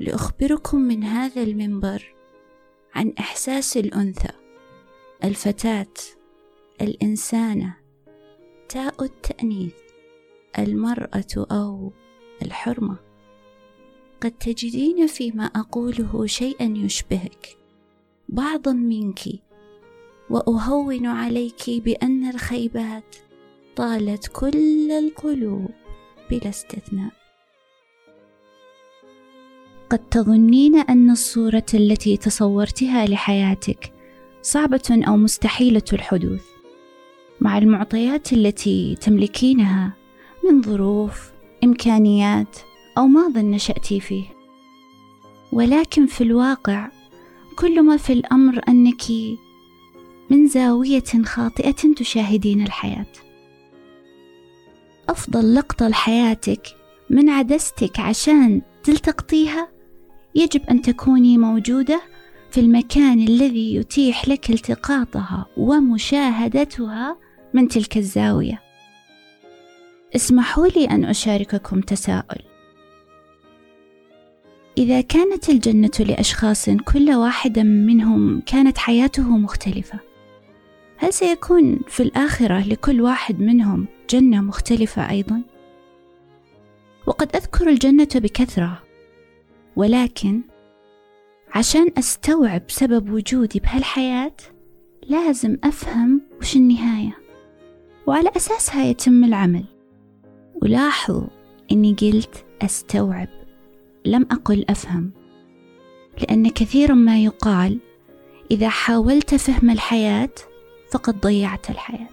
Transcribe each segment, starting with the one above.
لأخبركم من هذا المنبر عن إحساس الأنثى الفتاة الإنسانة تاء التأنيث المرأة أو الحرمة. قد تجدين فيما أقوله شيئا يشبهك. بعضا منك وأهون عليك بأن الخيبات طالت كل القلوب بلا استثناء. قد تظنين أن الصورة التي تصورتها لحياتك صعبة أو مستحيلة الحدوث. مع المعطيات التي تملكينها من ظروف إمكانيات أو ماض نشأت فيه. ولكن في الواقع كل ما في الأمر أنك من زاوية خاطئة تشاهدين الحياة. أفضل لقطة لحياتك من عدستك عشان تلتقطيها يجب أن تكوني موجودة في المكان الذي يتيح لك التقاطها ومشاهدتها من تلك الزاوية. اسمحوا لي أن أشارككم تساؤل. إذا كانت الجنة لأشخاص كل واحد منهم كانت حياته مختلفة، هل سيكون في الآخرة لكل واحد منهم جنة مختلفة أيضا؟ وقد أذكر الجنة بكثرة، ولكن عشان أستوعب سبب وجودي بهالحياة لازم أفهم وش النهاية. وعلى أساسها يتم العمل. ولاحظوا إني قلت أستوعب لم أقل أفهم. لأن كثيرا ما يقال إذا حاولت فهم الحياة فقد ضيعت الحياة.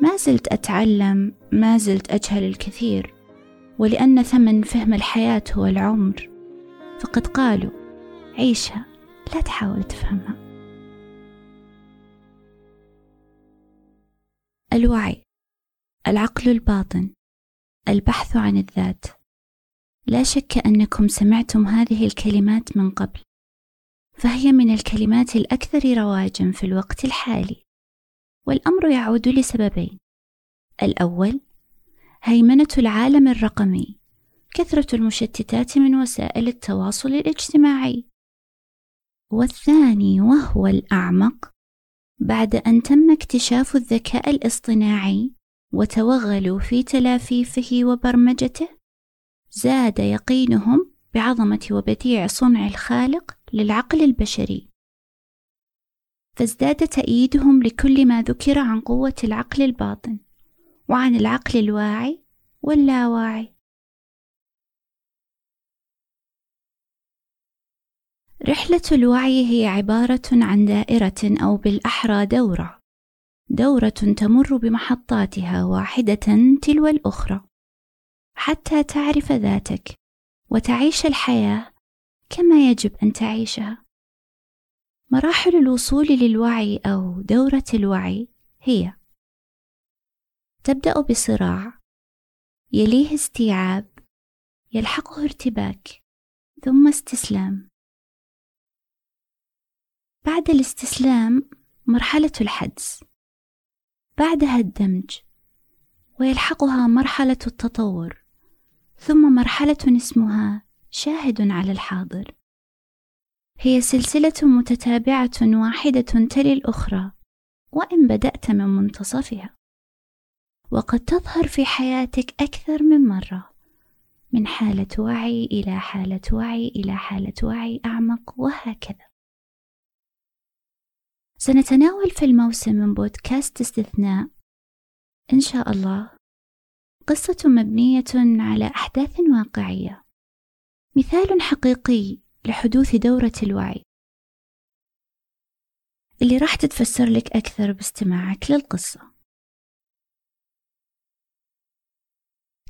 ما زلت أتعلم ما زلت أجهل الكثير. ولأن ثمن فهم الحياة هو العمر. فقد قالوا عيشها لا تحاول تفهمها. الوعي العقل الباطن البحث عن الذات. لا شك أنكم سمعتم هذه الكلمات من قبل فهي من الكلمات الأكثر رواجا في الوقت الحالي. والأمر يعود لسببين. الأول هيمنة العالم الرقمي. كثرة المشتتات من وسائل التواصل الاجتماعي. والثاني وهو الأعمق بعد أن تم اكتشاف الذكاء الاصطناعي وتوغلوا في تلافيفه وبرمجته زاد يقينهم بعظمة وبديع صنع الخالق للعقل البشري. فازداد تأييدهم لكل ما ذكر عن قوة العقل الباطن. وعن العقل الواعي واللاواعي. رحلة الوعي هي عبارة عن دائرة أو بالأحرى دورة، دورة تمر بمحطاتها واحدة تلو الأخرى، حتى تعرف ذاتك وتعيش الحياة كما يجب أن تعيشها. مراحل الوصول للوعي أو دورة الوعي هي: تبدأ بصراع، يليه استيعاب، يلحقه ارتباك، ثم استسلام. بعد الاستسلام مرحلة الحدس. بعدها الدمج. ويلحقها مرحلة التطور. ثم مرحلة اسمها شاهد على الحاضر. هي سلسلة متتابعة واحدة تلي الأخرى. وإن بدأت من منتصفها. وقد تظهر في حياتك أكثر من مرة. من حالة وعي إلى حالة وعي إلى حالة وعي أعمق وهكذا. سنتناول في الموسم من بودكاست استثناء. إن شاء الله. قصة مبنية على أحداث واقعية. مثال حقيقي لحدوث دورة الوعي. اللي راح تتفسر لك أكثر باستماعك للقصة.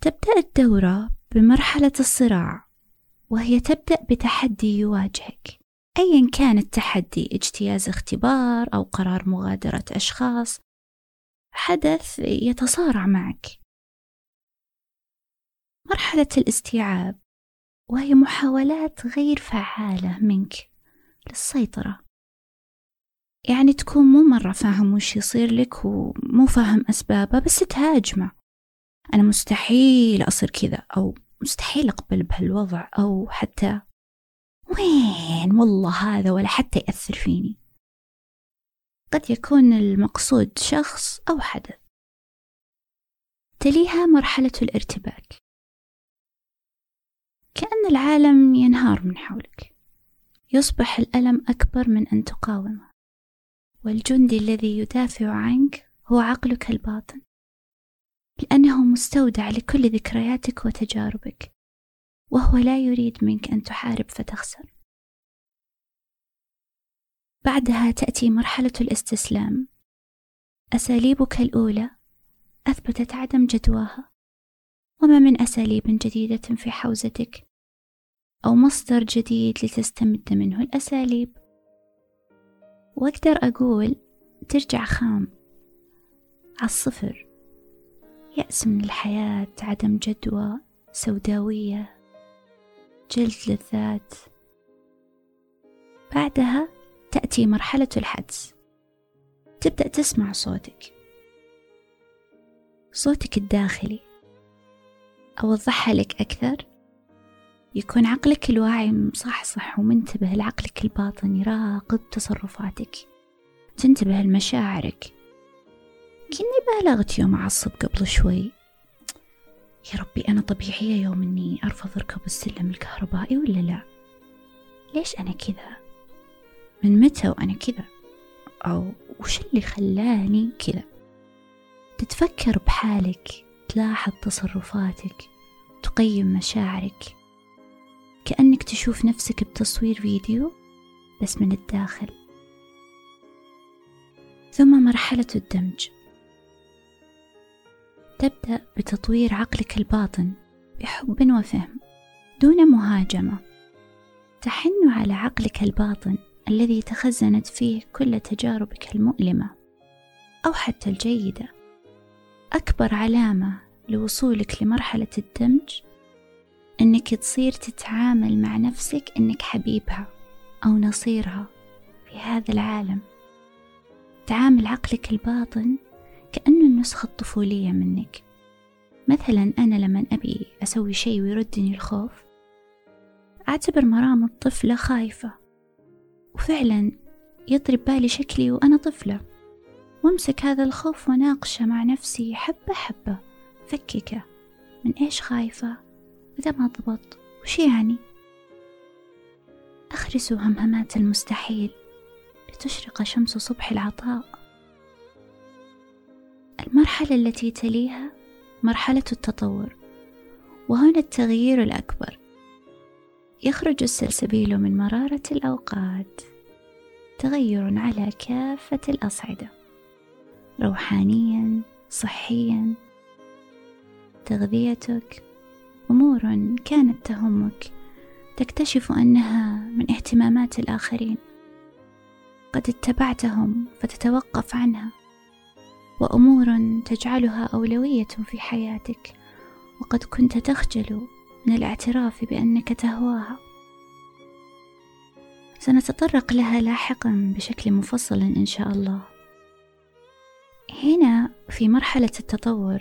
تبدأ الدورة بمرحلة الصراع وهي تبدأ بتحدي يواجهك. أيا كان التحدي اجتياز اختبار أو قرار مغادرة أشخاص حدث يتصارع معك. مرحلة الاستيعاب وهي محاولات غير فعالة منك للسيطرة. يعني تكون مو مرة فاهم وش يصير لك ومو فاهم أسبابه بس تهاجمه. أنا مستحيل أصير كذا أو مستحيل أقبل بهالوضع أو حتى وين؟ والله هذا ولا حتى يأثر فيني. قد يكون المقصود شخص أو حدث تليها مرحلة الارتباك. كأن العالم ينهار من حولك. يصبح الألم أكبر من أن تقاومه. والجندي الذي يدافع عنك هو عقلك الباطن. لأنه مستودع لكل ذكرياتك وتجاربك وهو لا يريد منك أن تحارب فتخسر. بعدها تأتي مرحلة الاستسلام. أساليبك الأولى أثبتت عدم جدواها. وما من أساليب جديدة في حوزتك أو مصدر جديد لتستمد منه الأساليب. وأقدر أقول ترجع خام عالصفر يأس من الحياة عدم جدوى سوداوية. جلد لذات بعدها تأتي مرحلة الحدس. تبدأ تسمع صوتك. صوتك الداخلي. أوضحها لك أكثر. يكون عقلك الواعي مصحصح ومنتبه لعقلك الباطن يراقب تصرفاتك. تنتبه لمشاعرك. كني بالغت يوم أعصب قبل شوي. يا ربي أنا طبيعية يوم إني أرفض أركب السلم الكهربائي ولا لا؟ ليش أنا كذا؟ من متى وأنا كذا؟ أو وش اللي خلاني كذا؟ تتفكر بحالك تلاحظ تصرفاتك تقيم مشاعرك. كأنك تشوف نفسك بتصوير فيديو بس من الداخل. ثم مرحلة الدمج. تبدأ بتطوير عقلك الباطن بحب وفهم دون مهاجمة. تحن على عقلك الباطن الذي تخزنت فيه كل تجاربك المؤلمة أو حتى الجيدة. أكبر علامة لوصولك لمرحلة الدمج إنك تصير تتعامل مع نفسك إنك حبيبها أو نصيرها في هذا العالم. تعامل عقلك الباطن كأنه النسخة الطفولية منك. مثلا أنا لما أبي أسوي شيء ويردني الخوف أعتبر مرام الطفلة خايفة. وفعلا يضرب بالي شكلي وأنا طفلة. وأمسك هذا الخوف وناقشه مع نفسي حبة حبة فككه من إيش خايفة؟ وإذا ما ضبط وش يعني؟ أخرس همهمات المستحيل لتشرق شمس صبح العطاء. المرحلة التي تليها مرحلة التطور وهنا التغيير الأكبر. يخرج السلسبيل من مرارة الأوقات. تغير على كافة الأصعدة. روحانيا صحيا. تغذيتك. أمور كانت تهمك. تكتشف أنها من اهتمامات الآخرين. قد اتبعتهم فتتوقف عنها. وأمور تجعلها أولوية في حياتك وقد كنت تخجل من الاعتراف بأنك تهواها. سنتطرق لها لاحقا بشكل مفصل إن شاء الله. هنا في مرحلة التطور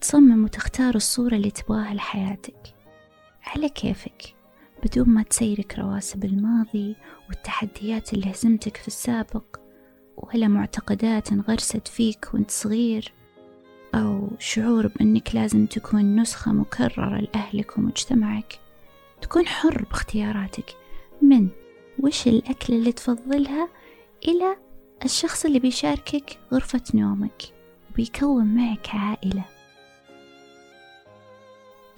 تصمم وتختار الصورة اللي تبغاها لحياتك. على كيفك بدون ما تسيرك رواسب الماضي والتحديات اللي هزمتك في السابق. ولا معتقدات انغرست فيك وانت صغير أو شعور بأنك لازم تكون نسخة مكررة لأهلك ومجتمعك. تكون حر باختياراتك. من؟ وش الأكل اللي تفضلها إلى الشخص اللي بيشاركك غرفة نومك وبيكون معك عائلة؟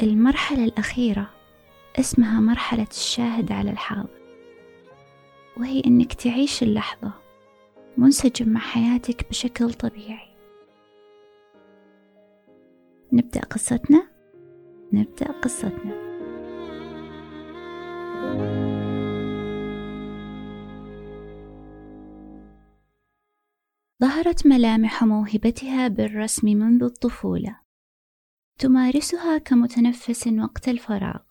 المرحلة الأخيرة. اسمها مرحلة الشاهد على الحاضر. وهي إنك تعيش اللحظة. منسجم مع حياتك بشكل طبيعي. نبدأ قصتنا؟ نبدأ قصتنا. ظهرت ملامح موهبتها بالرسم منذ الطفولة. تمارسها كمتنفس وقت الفراغ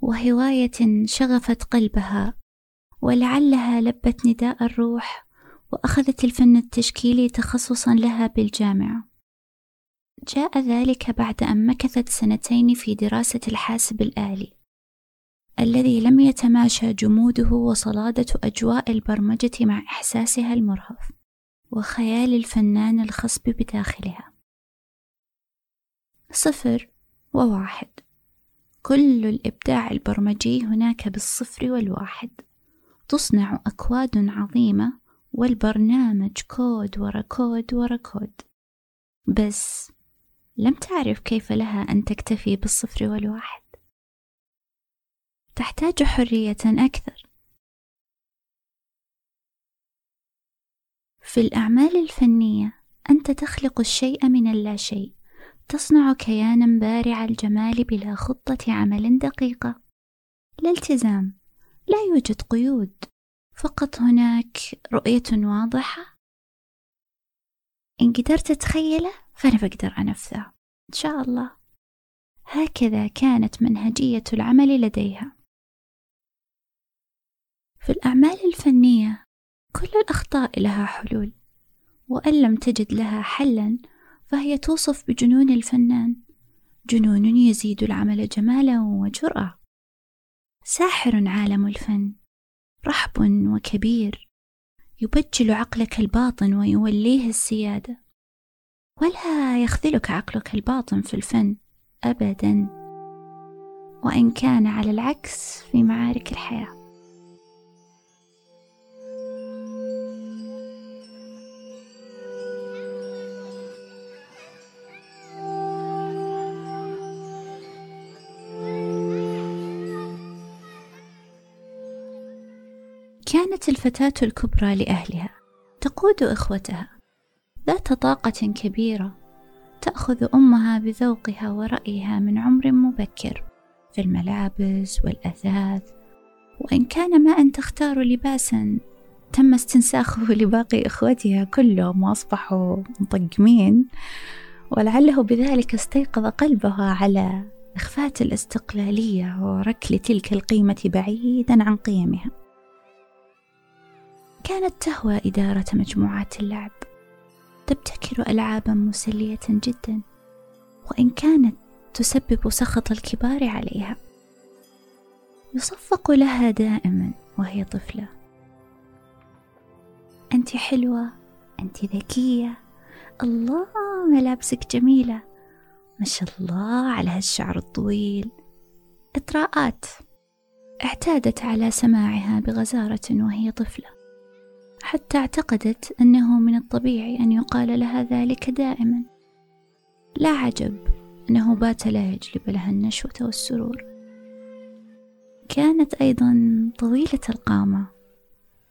وهواية شغفت قلبها ولعلها لبت نداء الروح وأخذت الفن التشكيلي تخصصا لها بالجامعة. جاء ذلك بعد أن مكثت سنتين في دراسة الحاسب الآلي الذي لم يتماشى جموده وصلادة أجواء البرمجة مع إحساسها المرهف وخيال الفنان الخصب بداخلها. صفر وواحد. كل الإبداع البرمجي هناك بالصفر والواحد. تصنع أكواد عظيمة والبرنامج كود ورا كود ورا كود. بس لم تعرف كيف لها أن تكتفي بالصفر والواحد. تحتاج حرية أكثر. في الأعمال الفنية أنت تخلق الشيء من اللاشيء. تصنع كيانا بارع الجمال بلا خطة عمل دقيقة. لا التزام. لا يوجد قيود. فقط هناك رؤية واضحة. إن قدرت أتخيله فأنا بقدر أنفذه. إن شاء الله. هكذا كانت منهجية العمل لديها. في الأعمال الفنية كل الأخطاء لها حلول وأن لم تجد لها حلا فهي توصف بجنون الفنان. جنون يزيد العمل جمالا وجرأة. ساحر عالم الفن. رحب وكبير. يبجل عقلك الباطن ويوليه السيادة. ولا يخذلك عقلك الباطن في الفن أبدا. وإن كان على العكس في معارك الحياة. كانت الفتاة الكبرى لأهلها. تقود إخوتها. ذات طاقة كبيرة. تأخذ أمها بذوقها ورأيها من عمر مبكر في الملابس والأثاث. وإن كان ما أن تختار لباسا تم استنساخه لباقي إخوتها كلهم وأصبحوا مطقمين. ولعله بذلك استيقظ قلبها على إخفاء الاستقلالية وركل تلك القيمة بعيدا عن قيمها. كانت تهوى إدارة مجموعات اللعب. تبتكر ألعابا مسلية جدا وإن كانت تسبب سخط الكبار عليها. يصفق لها دائما وهي طفلة. أنت حلوة أنت ذكية. الله ملابسك جميلة. ما شاء الله على هالشعر الطويل. إطراءات. اعتادت على سماعها بغزارة وهي طفلة. حتى اعتقدت أنه من الطبيعي أن يقال لها ذلك دائما. لا عجب أنه بات لا يجلب لها النشوة والسرور. كانت أيضا طويلة القامة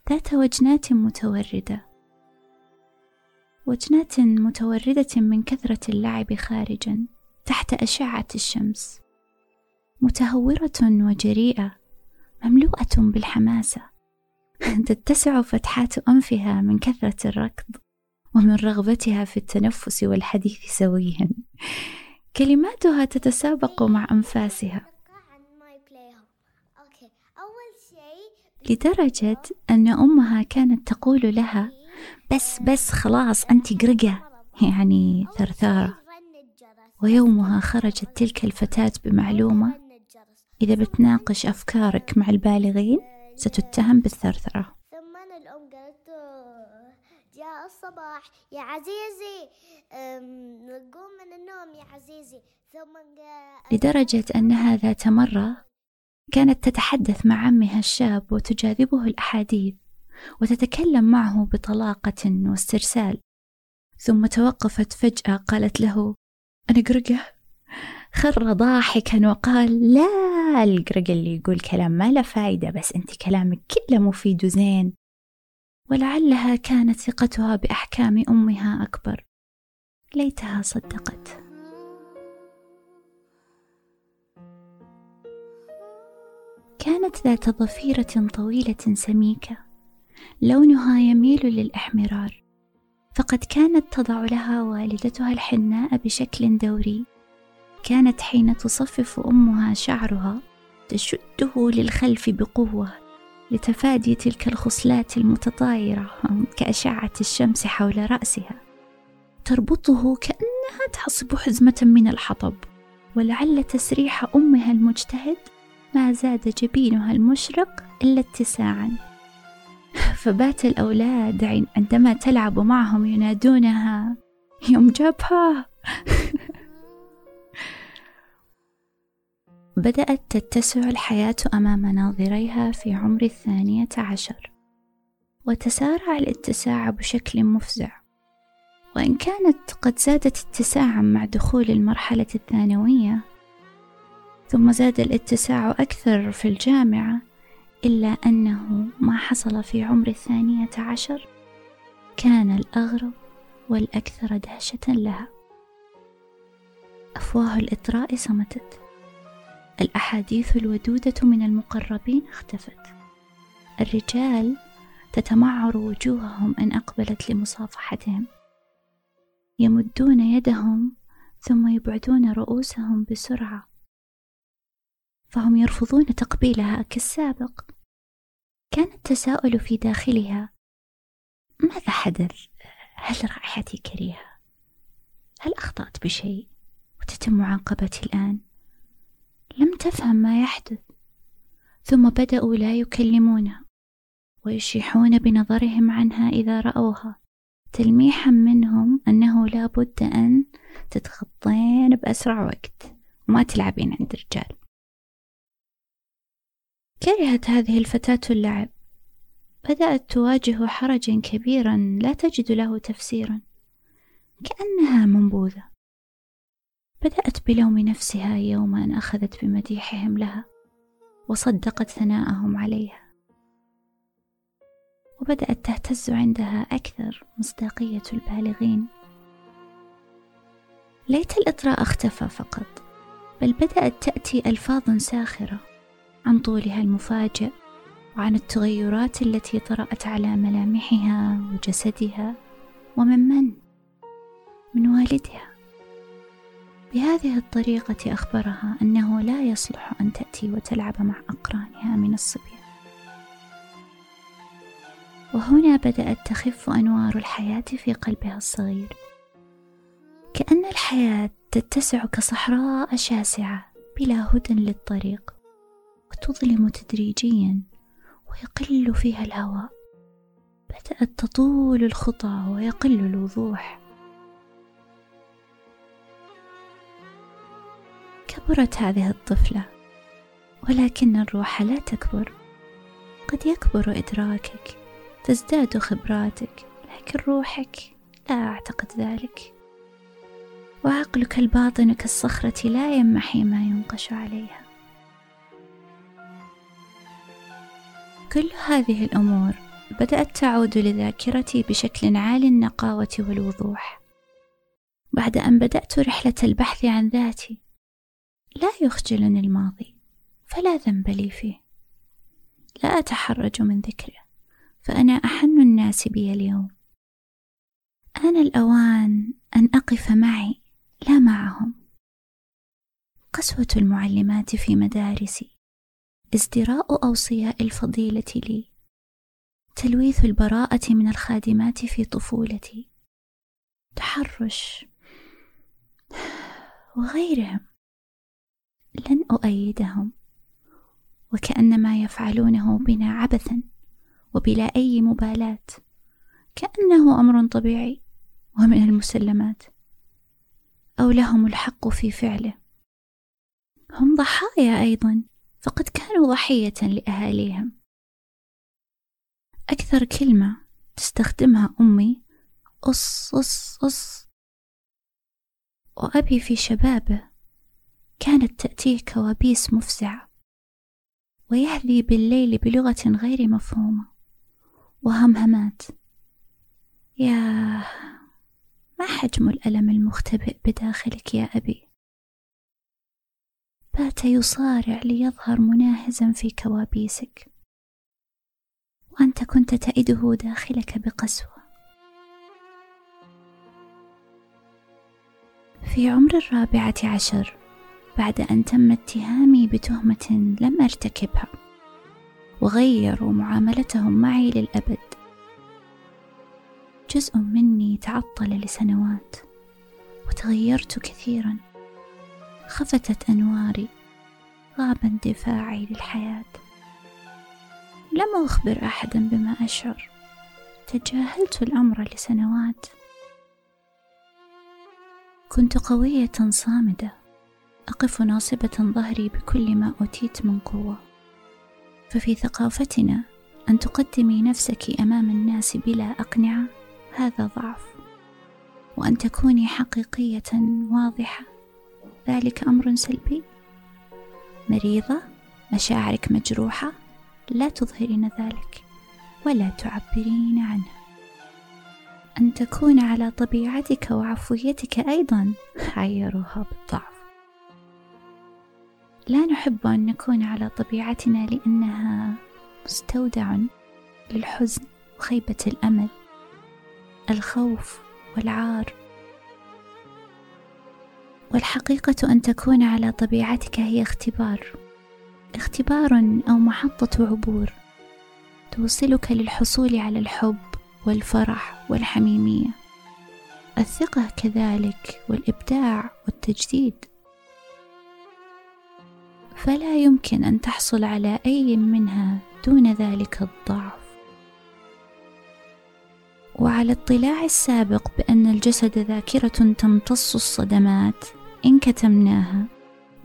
ذات وجنات متوردة. وجنات متوردة من كثرة اللعب خارجا تحت أشعة الشمس. متهورة وجريئة مملوءة بالحماسة. تتسع فتحات أنفها من كثرة الركض ومن رغبتها في التنفس والحديث سويا. كلماتها تتسابق مع أنفاسها. لدرجة أن أمها كانت تقول لها بس بس خلاص أنت قرقة. يعني ثرثارة. ويومها خرجت تلك الفتاة بمعلومة. إذا بتناقش أفكارك مع البالغين ستتهم بالثرثرة. ثم الأم قالت جاء الصباح يا عزيزي. قوم من النوم يا عزيزي. ثم لدرجة أنها ذات مرة كانت تتحدث مع عمها الشاب وتجاذبه الأحاديث وتتكلم معه بطلاقة واسترسال. ثم توقفت فجأة قالت له أنا قرقة. خر ضاحكا وقال لا القرق اللي يقول كلام ما له فايدة بس أنت كلامك كله مفيد وزين. ولعلها كانت ثقتها بأحكام أمها أكبر. ليتها صدقت. كانت ذات ضفيرة طويلة سميكة. لونها يميل للإحمرار. فقد كانت تضع لها والدتها الحناء بشكل دوري. كانت حين تصفف أمها شعرها تشده للخلف بقوة لتفادي تلك الخصلات المتطايرة كأشعة الشمس حول رأسها. تربطه كأن كأنها تحصب حزمة من الحطب ولعل تسريح أمها المجتهد ما زاد جبينها المشرق إلا اتساعا. فبات الأولاد عندما تلعب معهم ينادونها يوم جابها! بدأت تتسع الحياة أمام ناظريها في عمر الثانية عشر. وتسارع الاتساع بشكل مفزع. وإن كانت قد زادت اتساعا مع دخول المرحلة الثانوية ثم زاد الاتساع أكثر في الجامعة إلا أنه ما حصل في عمر الثانية عشر كان الأغرب والأكثر دهشة لها. أفواه الإطراء صمتت. الأحاديث الودودة من المقربين اختفت. الرجال تتمعر وجوههم إن أقبلت لمصافحتهم. يمدون يدهم ثم يبعدون رؤوسهم بسرعة. فهم يرفضون تقبيلها كالسابق. كان التساؤل في داخلها ماذا حدث؟ هل رائحتي كريهة؟ هل أخطأت بشيء؟ وتتم معاقبتي الآن؟ لم تفهم ما يحدث. ثم بدأوا لا يكلمونها ويشيحون بنظرهم عنها إذا رأوها. تلميحا منهم أنه لا بد أن تتغطين بأسرع وقت. وما تلعبين عند رجال كرهت هذه الفتاة اللعب. بدأت تواجه حرجا كبيرا لا تجد له تفسيرا. كأنها منبوذة. بدأت بلوم نفسها يوم أن أخذت بمديحهم لها وصدقت ثناءهم عليها. وبدأت تهتز عندها أكثر مصداقية البالغين. ليت الإطراء اختفى فقط بل بدأت تأتي ألفاظ ساخرة عن طولها المفاجئ وعن التغيرات التي طرأت على ملامحها وجسدها ومن من؟ من والدها. بهذه الطريقة أخبرها أنه لا يصلح أن تأتي وتلعب مع أقرانها من الصبيان. وهنا بدأت تخف أنوار الحياة في قلبها الصغير. كأن الحياة تتسع كصحراء شاسعة بلا هدى للطريق وتظلم تدريجيا ويقل فيها الهواء. بدأت تطول الخطى ويقل الوضوح. كبرت هذه الطفلة ولكن الروح لا تكبر. قد يكبر إدراكك تزداد خبراتك لكن روحك لا أعتقد ذلك. وعقلك الباطن كالصخرة لا يمحي ما ينقش عليها. كل هذه الأمور بدأت تعود لذاكرتي بشكل عالي النقاوة والوضوح. بعد أن بدأت رحلة البحث عن ذاتي لا يخجلني الماضي فلا ذنب لي فيه. لا أتحرج من ذكره فأنا أحن الناس بي اليوم. آن الأوان أن أقف معي لا معهم. قسوة المعلمات في مدارسي ازدراء أوصياء الفضيلة لي. تلويث البراءة من الخادمات في طفولتي. تحرش وغيرهم. لن أؤيدهم وكأن ما يفعلونه بنا عبثا وبلا أي مبالاة كأنه أمر طبيعي ومن المسلمات أو لهم الحق في فعله. هم ضحايا أيضا فقد كانوا ضحية لأهاليهم. أكثر كلمة تستخدمها أمي أص أص أص وأبي في شبابه. كانت تأتيه كوابيس مفزعة ويهذي بالليل بلغة غير مفهومة. وهمهمات. ياه ما حجم الألم المختبئ بداخلك يا أبي؟ بات يصارع ليظهر مناهزا في كوابيسك. وأنت كنت تئده داخلك بقسوة. في عمر الرابعة عشر بعد أن تم اتهامي بتهمة لم أرتكبها وغيروا معاملتهم معي للأبد. جزء مني تعطل لسنوات وتغيرت كثيرا. خفتت أنواري غاب اندفاعي للحياة. لم أخبر أحدا بما أشعر. تجاهلت الأمر لسنوات. كنت قوية صامدة. أقف ناصبة ظهري بكل ما أوتيت من قوة. ففي ثقافتنا أن تقدمي نفسك أمام الناس بلا أقنعة هذا ضعف. وأن تكوني حقيقية واضحة ذلك أمر سلبي. مريضة مشاعرك مجروحة لا تظهرين ذلك ولا تعبرين عنه أن تكون على طبيعتك وعفويتك أيضا عيروها بالضعف. لا نحب أن نكون على طبيعتنا لأنها مستودع للحزن وخيبة الأمل الخوف والعار. والحقيقة أن تكون على طبيعتك هي اختبار اختبار أو محطة عبور توصلك للحصول على الحب والفرح والحميمية. الثقة كذلك والإبداع والتجديد. فلا يمكن أن تحصل على أي منها دون ذلك الضعف. وعلى اطلاع السابق بأن الجسد ذاكرة تمتص الصدمات إن كتمناها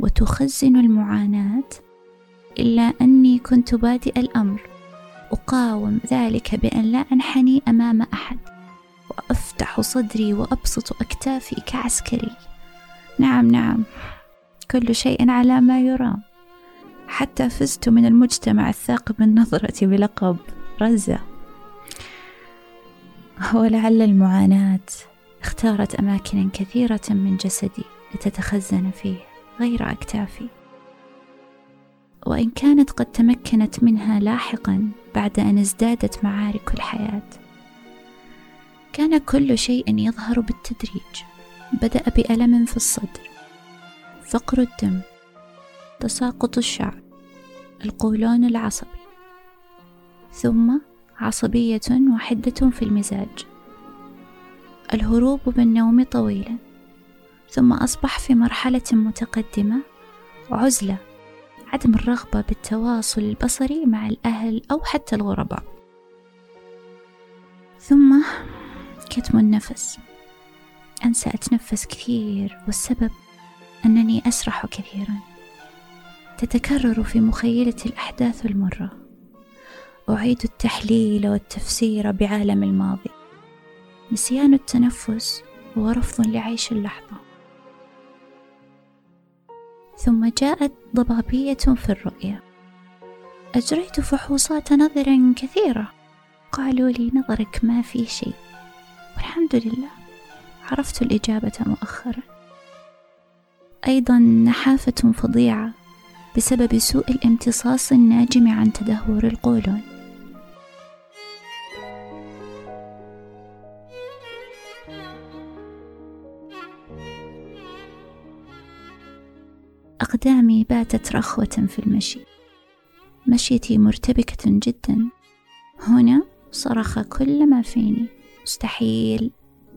وتخزن المعاناة إلا أني كنت بادئ الأمر أقاوم ذلك بأن لا أنحني أمام أحد وأفتح صدري وأبسط أكتافي كعسكري. نعم نعم. كل شيء على ما يرام. حتى فزت من المجتمع الثاقب النظرة بلقب رزة. ولعل المعاناة اختارت أماكن كثيرة من جسدي لتتخزن فيه غير أكتافي. وإن كانت قد تمكنت منها لاحقا بعد أن ازدادت معارك الحياة كان كل شيء يظهر بالتدريج. بدأ بألم في الصدر. فقر الدم تساقط الشعر القولون العصبي. ثم عصبية وحدة في المزاج. الهروب بالنوم طويلا ثم أصبح في مرحلة متقدمة عزلة عدم الرغبة بالتواصل البصري مع الأهل أو حتى الغرباء. ثم كتم النفس. أنسى أتنفس كثير والسبب أنني أسرح كثيرا. تتكرر في مخيلتي الأحداث المرة. أعيد التحليل والتفسير بعالم الماضي. نسيان التنفس هو رفض لعيش اللحظة. ثم جاءت ضبابية في الرؤية أجريت فحوصات نظر كثيرة. قالوا لي نظرك ما في شيء. والحمد لله. عرفت الإجابة مؤخرا. أيضا نحافة فظيعة بسبب سوء الامتصاص الناجم عن تدهور القولون. أقدامي باتت رخوة في المشي. مشيتي مرتبكة جدا. هنا صرخ كل ما فيني. مستحيل.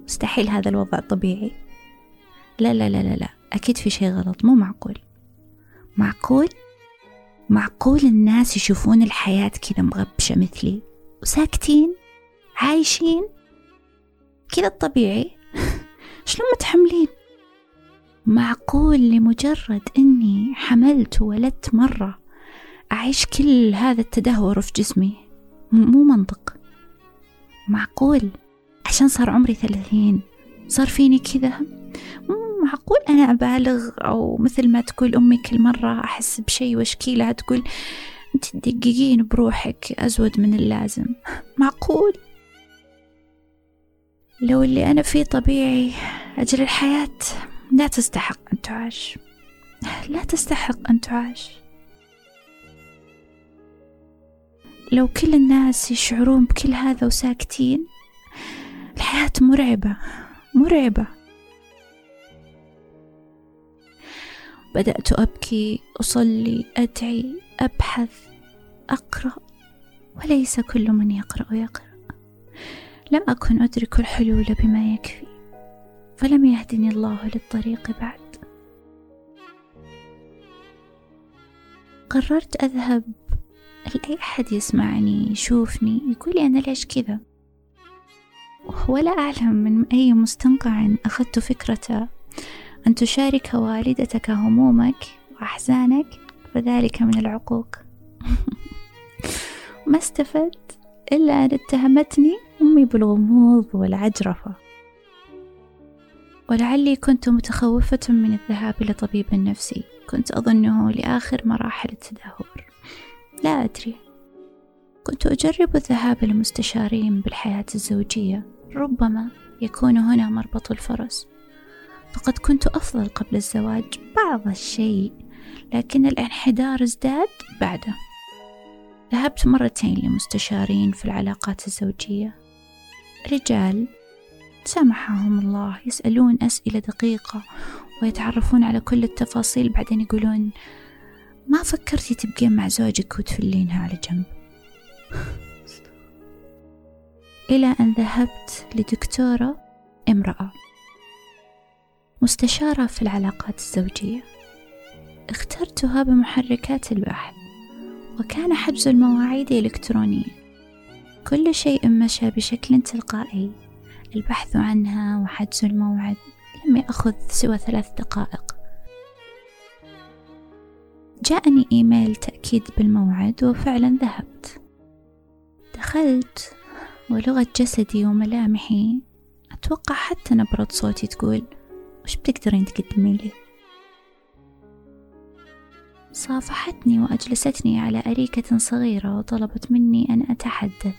مستحيل هذا الوضع طبيعي. لا لا لا لا لا. أكيد في شيء غلط مو معقول. معقول؟ معقول الناس يشوفون الحياة كذا مغبشة مثلي وساكتين عايشين كذا الطبيعي. شلون متحملين؟ معقول لمجرد إني حملت وولدت مرة أعيش كل هذا التدهور في جسمي. مو منطق. معقول؟ عشان صار عمري ثلاثين. صار فيني كذا؟ معقول أنا أبالغ؟ أو مثل ما تقول أمي كل مرة أحس بشي وأشكيلها تقول أنت تدققين بروحك أزود من اللازم. معقول؟ لو اللي أنا فيه طبيعي أجل الحياة لا تستحق أن تعاش. لا تستحق أن تعاش. لو كل الناس يشعرون بكل هذا وساكتين الحياة مرعبة مرعبة. بدأت أبكي أصلي أدعي أبحث أقرأ وليس كل من يقرأ يقرأ. لم أكن أدرك الحلول بما يكفي فلم يهدني الله للطريق بعد. قررت أذهب. لأي أحد يسمعني يشوفني يقول لي أنا ليش كذا؟ ولا أعلم من أي مستنقع أخذت فكرة أن تشارك والدتك همومك وأحزانك فذلك من العقوق. ما استفدت إلا أن اتهمتني أمي بالغموض والعجرفة. ولعلي كنت متخوفة من الذهاب إلى طبيب نفسي كنت أظنه لآخر مراحل التدهور. لا أدري. كنت أجرب الذهاب لمستشارين بالحياة الزوجية. ربما يكون هنا مربط الفرس. فقد كنت أفضل قبل الزواج بعض الشيء لكن الانحدار ازداد بعده. ذهبت مرتين لمستشارين في العلاقات الزوجية. رجال سامحهم الله يسألون أسئلة دقيقة ويتعرفون على كل التفاصيل بعدين يقولون ما فكرتي تبقين مع زوجك وتفلينها على جنب. إلى أن ذهبت لدكتورة امرأة. مستشارة في العلاقات الزوجية. اخترتها بمحركات البحث وكان حجز المواعيد إلكترونيا كل شيء مشى بشكل تلقائي. البحث عنها وحجز الموعد لم يأخذ سوى ثلاث دقائق. جاءني إيميل تأكيد بالموعد وفعلا ذهبت. دخلت ولغة جسدي وملامحي. أتوقع حتى نبرة صوتي تقول وش بتقدرين تقدمين لي؟ صافحتني وأجلستني على أريكة صغيرة وطلبت مني أن أتحدث.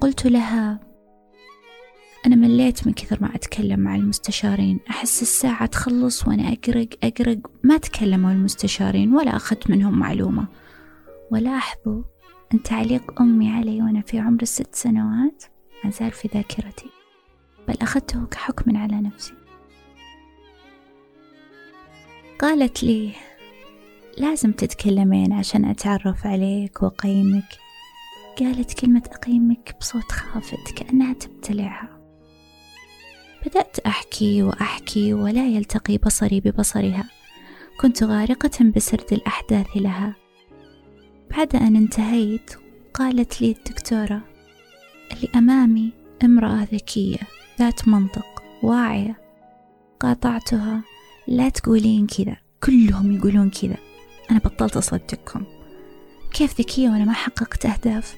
قلت لها أنا مليت من كثر ما أتكلم مع المستشارين. أحس الساعة تخلص وأنا أقرق أقرق. ما تكلموا المستشارين ولا أخذت منهم معلومة. ولاحظوا أن تعليق أمي علي وأنا في عمر الست سنوات ما زال في ذاكرتي بل أخذته كحكم على نفسي. قالت لي لازم تتكلمين عشان أتعرف عليك وأقيمك. قالت كلمة أقيمك بصوت خافت كأنها تبتلعها. بدأت أحكي وأحكي ولا يلتقي بصري ببصرها. كنت غارقة بسرد الأحداث لها. بعد أن انتهيت قالت لي الدكتورة اللي أمامي امرأة ذكية ذات منطق واعية. قاطعتها لا تقولين كذا. كلهم يقولون كذا. أنا بطلت أصدقكم. كيف ذكية وأنا ما حققت أهداف؟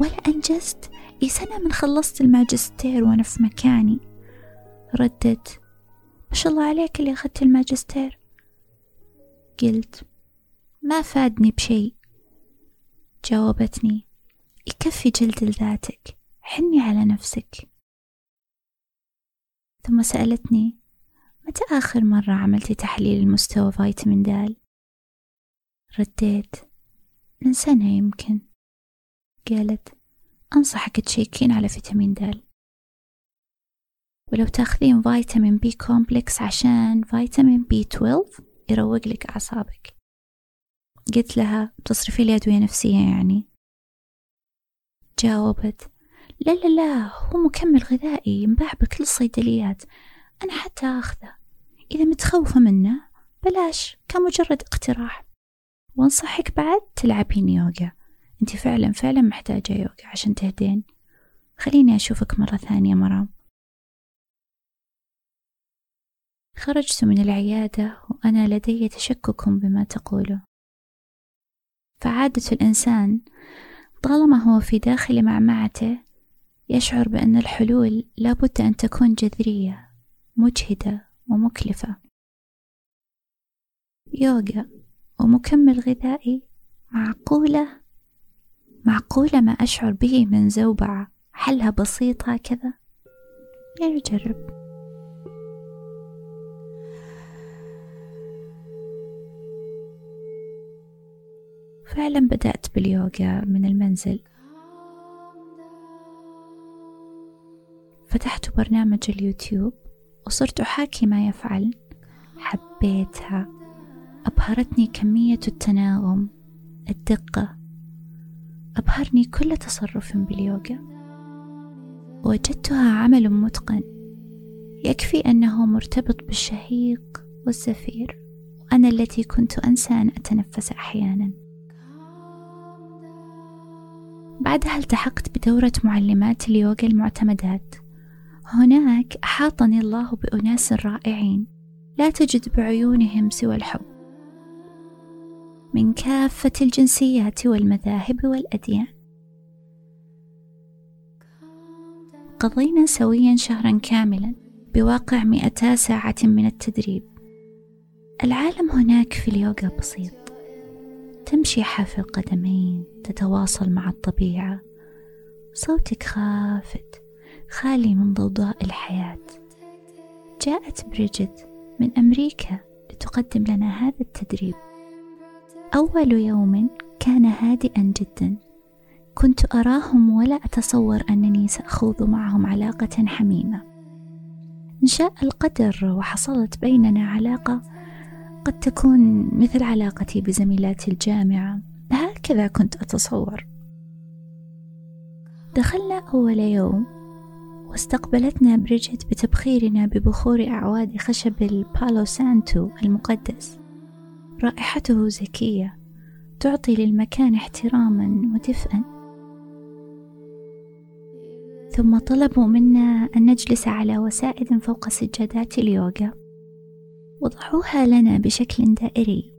ولا أنجزت. إي سنة من خلصت الماجستير وأنا في مكاني. ردت. ما شاء الله عليك اللي أخذت الماجستير. قلت. ما فادني بشيء. جاوبتني. يكفي جلد لذاتك. حني على نفسك. ثم سألتني. متى آخر مرة عملتي تحليل المستوى فيتامين د رديت. من سنة يمكن. قالت أنصحك تشيكين على فيتامين د ولو تاخذين فيتامين B complex عشان فيتامين B 12 يروق لك أعصابك. قلت لها بتصرفي لي أدوية نفسية يعني. جاوبت لا لا لا هو مكمل غذائي ينباع بكل الصيدليات. أنا حتى أخذه. إذا متخوفة منه بلاش كمجرد اقتراح. وانصحك بعد تلعبين يوغا. انت فعلا فعلا محتاجة يوغا عشان تهدين. خليني أشوفك مرة ثانية مرام. خرجت من العيادة وأنا لدي تشكك بما تقوله. فعادة الإنسان طالما هو في داخل معمعته يشعر بأن الحلول لابد أن تكون جذرية مجهدة ومكلفة. يوغا ومكمل غذائي. معقولة؟ معقولة ما أشعر به من زوبعة. حلها بسيط هكذا نجرب فعلا بدأت باليوغا من المنزل. فتحت برنامج اليوتيوب. وصرت أحاكي ما يفعل. حبيتها. أبهرتني كمية التناغم الدقة. أبهرني كل تصرف باليوغا. وجدتها عمل متقن. يكفي أنه مرتبط بالشهيق والزفير. وأنا التي كنت أنسى أن أتنفس أحيانا. بعدها التحقت بدورة معلمات اليوغا المعتمدات. هناك أحاطني الله بأناس رائعين لا تجد بعيونهم سوى الحب. من كافة الجنسيات والمذاهب والأديان. قضينا سويا شهرا كاملا بواقع مئتا ساعة من التدريب. العالم هناك في اليوغا بسيط. تمشي حافي القدمين تتواصل مع الطبيعة. صوتك خافت. خالي من ضوضاء الحياة. جاءت بريجيت من أمريكا لتقدم لنا هذا التدريب. أول يوم كان هادئا جدا. كنت أراهم ولا أتصور أنني سأخوض معهم علاقة حميمة. إن شاء القدر وحصلت بيننا علاقة قد تكون مثل علاقتي بزميلاتي الجامعة. هكذا كنت أتصور. دخلنا أول يوم واستقبلتنا بريجيت بتبخيرنا ببخور أعواد خشب ال Palo Santo المقدس. رائحته زكية تعطي للمكان احتراما ودفئا. ثم طلبوا منا أن نجلس على وسائد فوق سجادات اليوغا. وضعوها لنا بشكل دائري.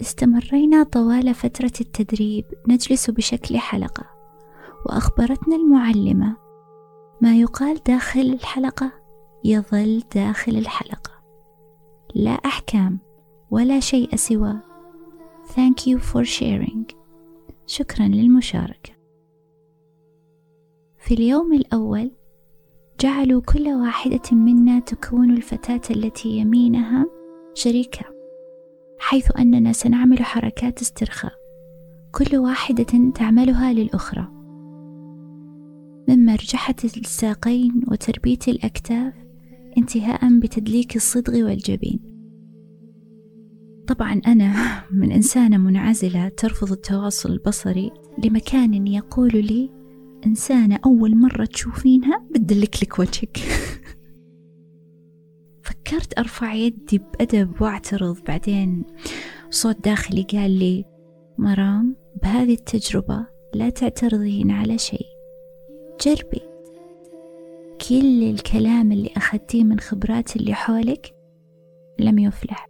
استمرينا طوال فترة التدريب نجلس بشكل حلقة وأخبرتنا المعلمة ما يقال داخل الحلقة يظل داخل الحلقة. لا أحكام ولا شيء سوى. Thank you for sharing. شكرا للمشاركة. في اليوم الأول جعلوا كل واحدة منا تكون الفتاة التي يمينها شريكة حيث أننا سنعمل حركات استرخاء. كل واحدة تعملها للأخرى. من مرجحة الساقين وتربية الأكتاف انتهاء بتدليك الصدغ والجبين. طبعا أنا من إنسانة منعزلة ترفض التواصل البصري لمكان يقول لي إنسانة أول مرة تشوفينها بتدلك لك وجهك. فكرت أرفع يدي بأدب وأعترض. بعدين صوت داخلي قال لي مرام بهذه التجربة لا تعترضين على شيء. جربي. كل الكلام اللي أخذتيه من خبرات اللي حولك لم يفلح.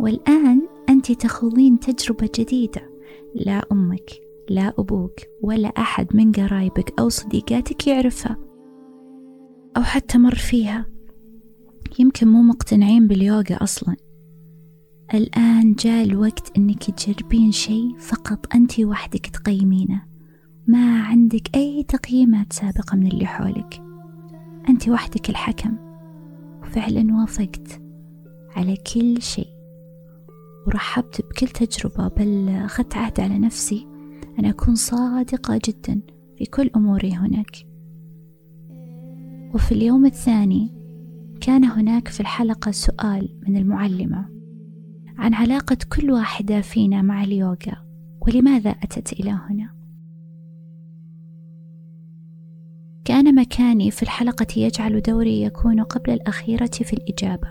والآن أنت تخوضين تجربة جديدة. لا أمك لا أبوك ولا أحد من قرايبك أو صديقاتك يعرفها. أو حتى مر فيها. يمكن مو مقتنعين باليوغا أصلا. الآن جاء الوقت أنك تجربين شيء فقط أنت وحدك تقيمينه. ما عندك أي تقييمات سابقة من اللي حولك. أنت وحدك الحكم. وفعلا وافقت على كل شيء. ورحبت بكل تجربة بل أخذت عهد على نفسي أن أكون صادقة جدا في كل أموري هناك. وفي اليوم الثاني كان هناك في الحلقة سؤال من المعلمة عن علاقة كل واحدة فينا مع اليوغا ولماذا أتت إلى هنا؟ كان مكاني في الحلقة يجعل دوري يكون قبل الأخيرة في الإجابة.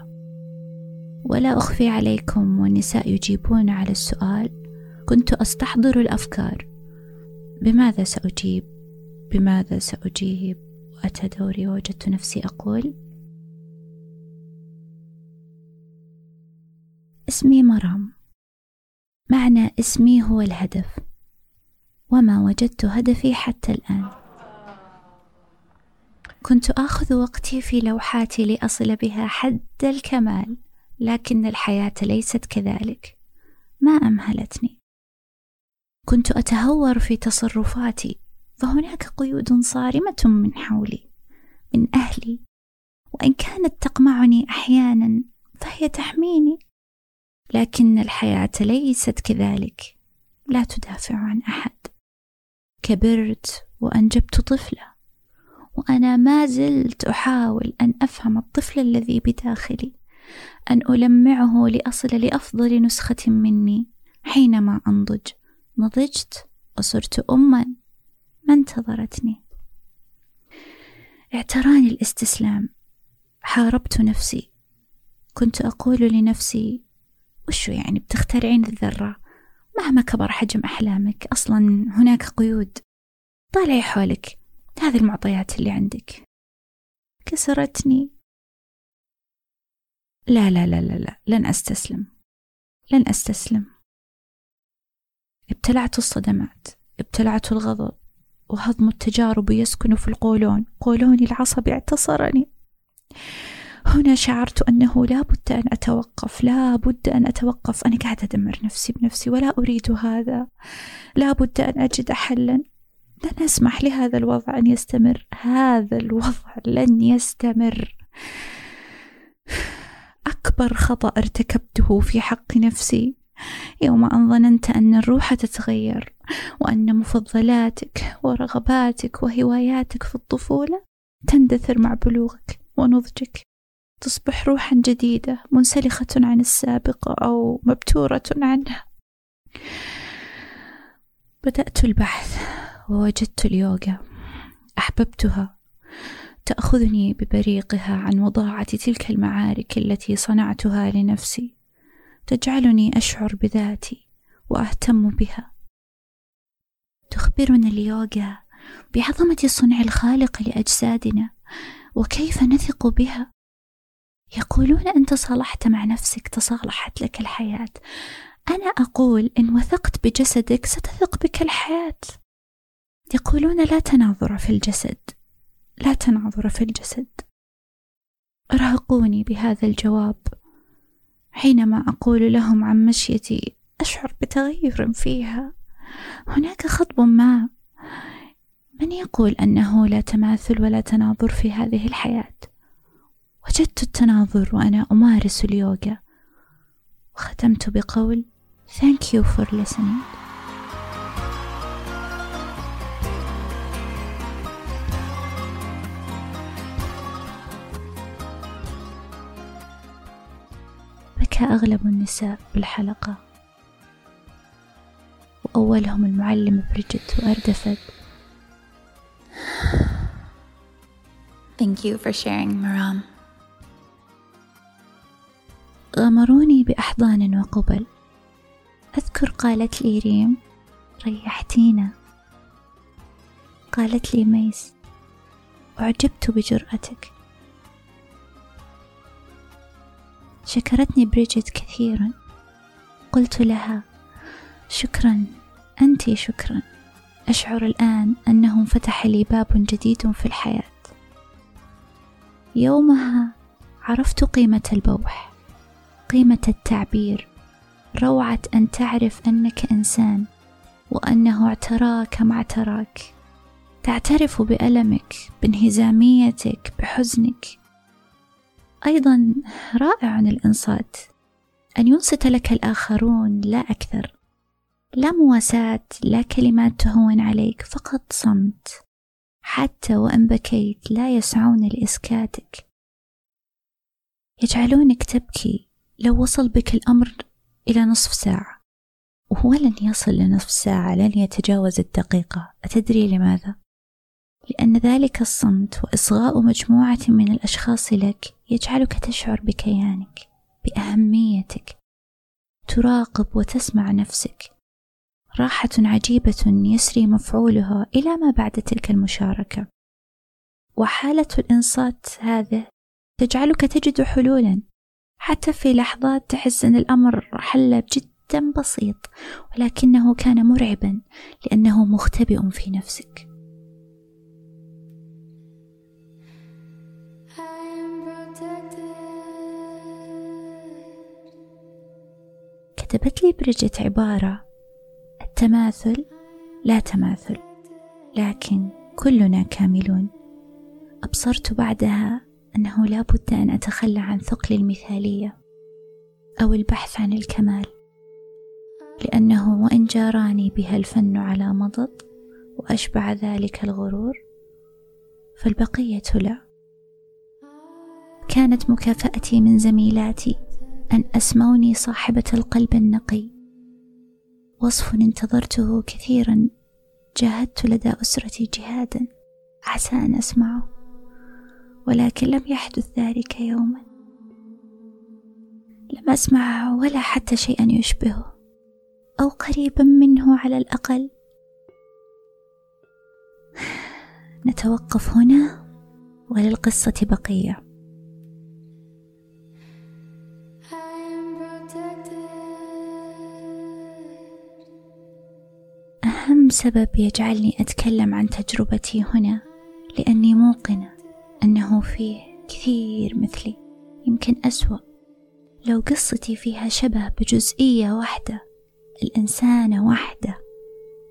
ولا أخفي عليكم والنساء يجيبون على السؤال كنت أستحضر الأفكار. بماذا سأجيب؟ بماذا سأجيب؟ وأتى دوري ووجدت نفسي أقول اسمي مرام. معنى اسمي هو الهدف وما وجدت هدفي حتى الآن. كنت آخذ وقتي في لوحاتي لأصل بها حد الكمال لكن الحياة ليست كذلك. ما أمهلتني. كنت أتهور في تصرفاتي فهناك قيود صارمة من حولي من أهلي وإن كانت تقمعني أحيانا فهي تحميني. لكن الحياة ليست كذلك. لا تدافع عن أحد. كبرت وأنجبت طفلة وأنا ما زلت أحاول أن أفهم الطفل الذي بداخلي أن ألمعه لأصل لأفضل نسخة مني. حينما أنضج نضجت وصرت أما. ما انتظرتني. اعتراني الاستسلام. حاربت نفسي. كنت أقول لنفسي وشو يعني بتخترعين الذرة؟ مهما كبر حجم أحلامك أصلا هناك قيود. طالعي حولك. هذه المعطيات اللي عندك. كسرتني. لا لا لا لا لا لن أستسلم. لن أستسلم. ابتلعت الصدمات ابتلعت الغضب وهضم التجارب يسكن في القولون. قولوني العصبي اعتصرني. هنا شعرت أنه لا بد أن أتوقف لا بد أن أتوقف. أنا قاعدة أدمر نفسي بنفسي ولا أريد هذا. لا بد أن أجد حلا. لن أسمح لهذا الوضع أن يستمر. هذا الوضع لن يستمر. أكبر خطأ ارتكبته في حق نفسي يوم أن ظننت أن الروح تتغير وأن مفضلاتك ورغباتك وهواياتك في الطفولة تندثر مع بلوغك ونضجك. تصبح روحا جديدة منسلخة عن السابقة أو مبتورة عنها. بدأت البحث ووجدت اليوغا أحببتها تأخذني ببريقها عن وضاعة تلك المعارك التي صنعتها لنفسي. تجعلني أشعر بذاتي وأهتم بها. تخبرنا اليوغا بعظمة صنع الخالق لأجسادنا وكيف نثق بها. يقولون أن تصالحت مع نفسك تصالحت لك الحياة. أنا أقول إن وثقت بجسدك ستثق بك الحياة. يقولون لا تناظر في الجسد. لا تناظر في الجسد. ارهقوني بهذا الجواب حينما أقول لهم عن مشيتي أشعر بتغير فيها. هناك خطب ما من يقول أنه لا تماثل ولا تناظر في هذه الحياة. وجدت التناظر وأنا أمارس اليوغا. وختمت بقول Thank you for listening. أغلب النساء بالحلقة. وأولهم المعلمة بريجيت وأردفت. Thank you for sharing, Maram. غمروني بأحضان وقبل. أذكر قالت لي ريم ريحتينا. قالت لي ميس أعجبت بجرأتك. شكرتني بريجيت كثيرا. قلت لها شكرا أنت شكرا. أشعر الآن أنه انفتح لي باب جديد في الحياة. يومها عرفت قيمة البوح قيمة التعبير. روعة أن تعرف أنك إنسان وأنه اعتراك ما اعتراك تعترف بألمك بانهزاميتك بحزنك. أيضا رائع الإنصات. أن ينصت لك الآخرون لا أكثر. لا مواساة لا كلمات تهون عليك فقط صمت. حتى وإن بكيت لا يسعون لإسكاتك. يجعلونك تبكي. لو وصل بك الأمر إلى نصف ساعة. وهو لن يصل لنصف ساعة لن يتجاوز الدقيقة. أتدري لماذا؟ لأن ذلك الصمت وإصغاء مجموعة من الأشخاص لك يجعلك تشعر بكيانك بأهميتك تراقب وتسمع نفسك. راحة عجيبة يسري مفعولها إلى ما بعد تلك المشاركة. وحالة الإنصات هذه تجعلك تجد حلولا. حتى في لحظات تحس أن الأمر حل جدا بسيط ولكنه كان مرعبا لأنه مختبئ في نفسك. كتبت لي بريجيت عبارة التماثل لا تماثل لكن كلنا كاملون. أبصرت بعدها أنه لا بد أن أتخلى عن ثقل المثالية أو البحث عن الكمال لأنه وإن جاراني بها الفن على مضض وأشبع ذلك الغرور فالبقية لا. كانت مكافأتي من زميلاتي أن أسموني صاحبة القلب النقي. وصف انتظرته كثيرا. جاهدت لدى أسرتي جهادا. عسى أن أسمعه. ولكن لم يحدث ذلك يوما. لم أسمع ولا حتى شيئا يشبهه. أو قريبا منه على الأقل. نتوقف هنا. وللقصة بقية. أهم سبب يجعلني أتكلم عن تجربتي هنا لأني موقنة أنه فيه كثير مثلي يمكن أسوأ. لو قصتي فيها شبه بجزئية واحدة الإنسانة واحدة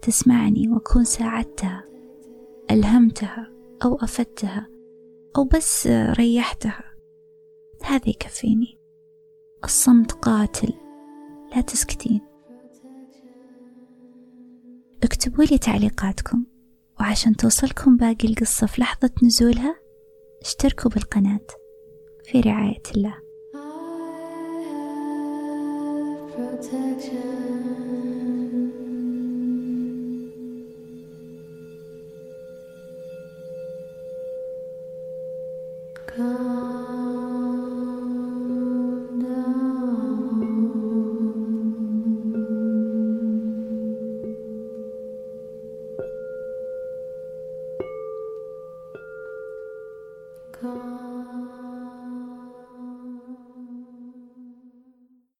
تسمعني وأكون ساعدتها ألهمتها أو أفدتها أو بس ريحتها هذا يكفيني. الصمت قاتل. لا تسكتين. اكتبوا لي تعليقاتكم وعشان توصلكم باقي القصة في لحظة نزولها اشتركوا بالقناة. في رعاية الله. Come.